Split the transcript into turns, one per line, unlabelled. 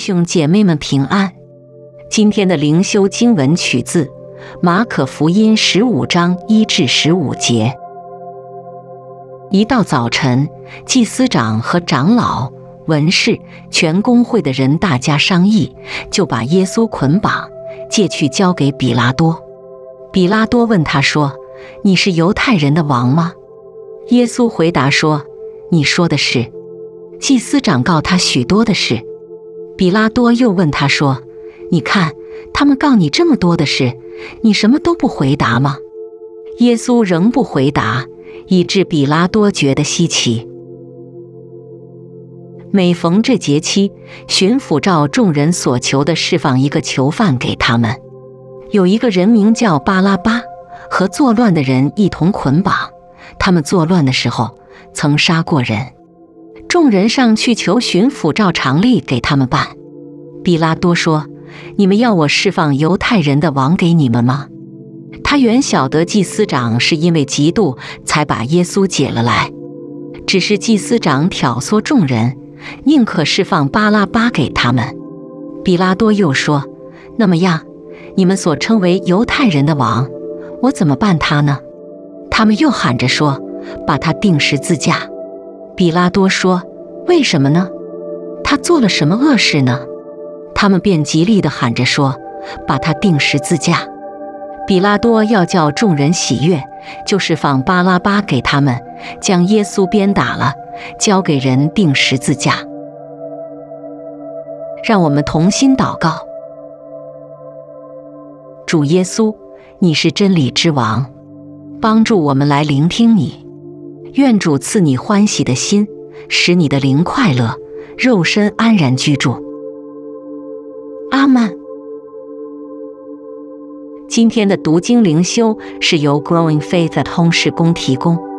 兄姐妹们平安。今天的灵修经文取自马可福音十五章一至十五节。一到早晨，祭司长和长老、文士、全公会的人大家商议，就把耶稣捆绑，借去交给比拉多。比拉多问他说：“你是犹太人的王吗？”耶稣回答说：“你说的是。”祭司长告他许多的事。比拉多又问他说：“你看，他们告你这么多的事，你什么都不回答吗？”耶稣仍不回答，以致比拉多觉得稀奇。每逢这节期，巡抚照众人所求的释放一个囚犯给他们。有一个人名叫巴拉巴，和作乱的人一同捆绑。他们作乱的时候，曾杀过人。众人上去求巡抚照常例给他们办。比拉多说：“你们要我释放犹太人的王给你们吗？”他原晓得祭司长是因为嫉妒才把耶稣解了来，只是祭司长挑唆众人，宁可释放巴拉巴给他们。比拉多又说：“那么样，你们所称为犹太人的王，我怎么办他呢？”他们又喊着说：“把他钉十字架。”比拉多说：“为什么呢？他做了什么恶事呢？”他们便极力地喊着说：“把他钉十字架。”比拉多要叫众人喜悦，就是放巴拉巴给他们，将耶稣鞭打了，交给人钉十字架。让我们同心祷告：主耶稣，你是真理之王，帮助我们来聆听你。愿主赐你欢喜的心，使你的灵快乐，肉身安然居住。阿曼。今天的读经灵修是由 Growing Faith 通识工提供。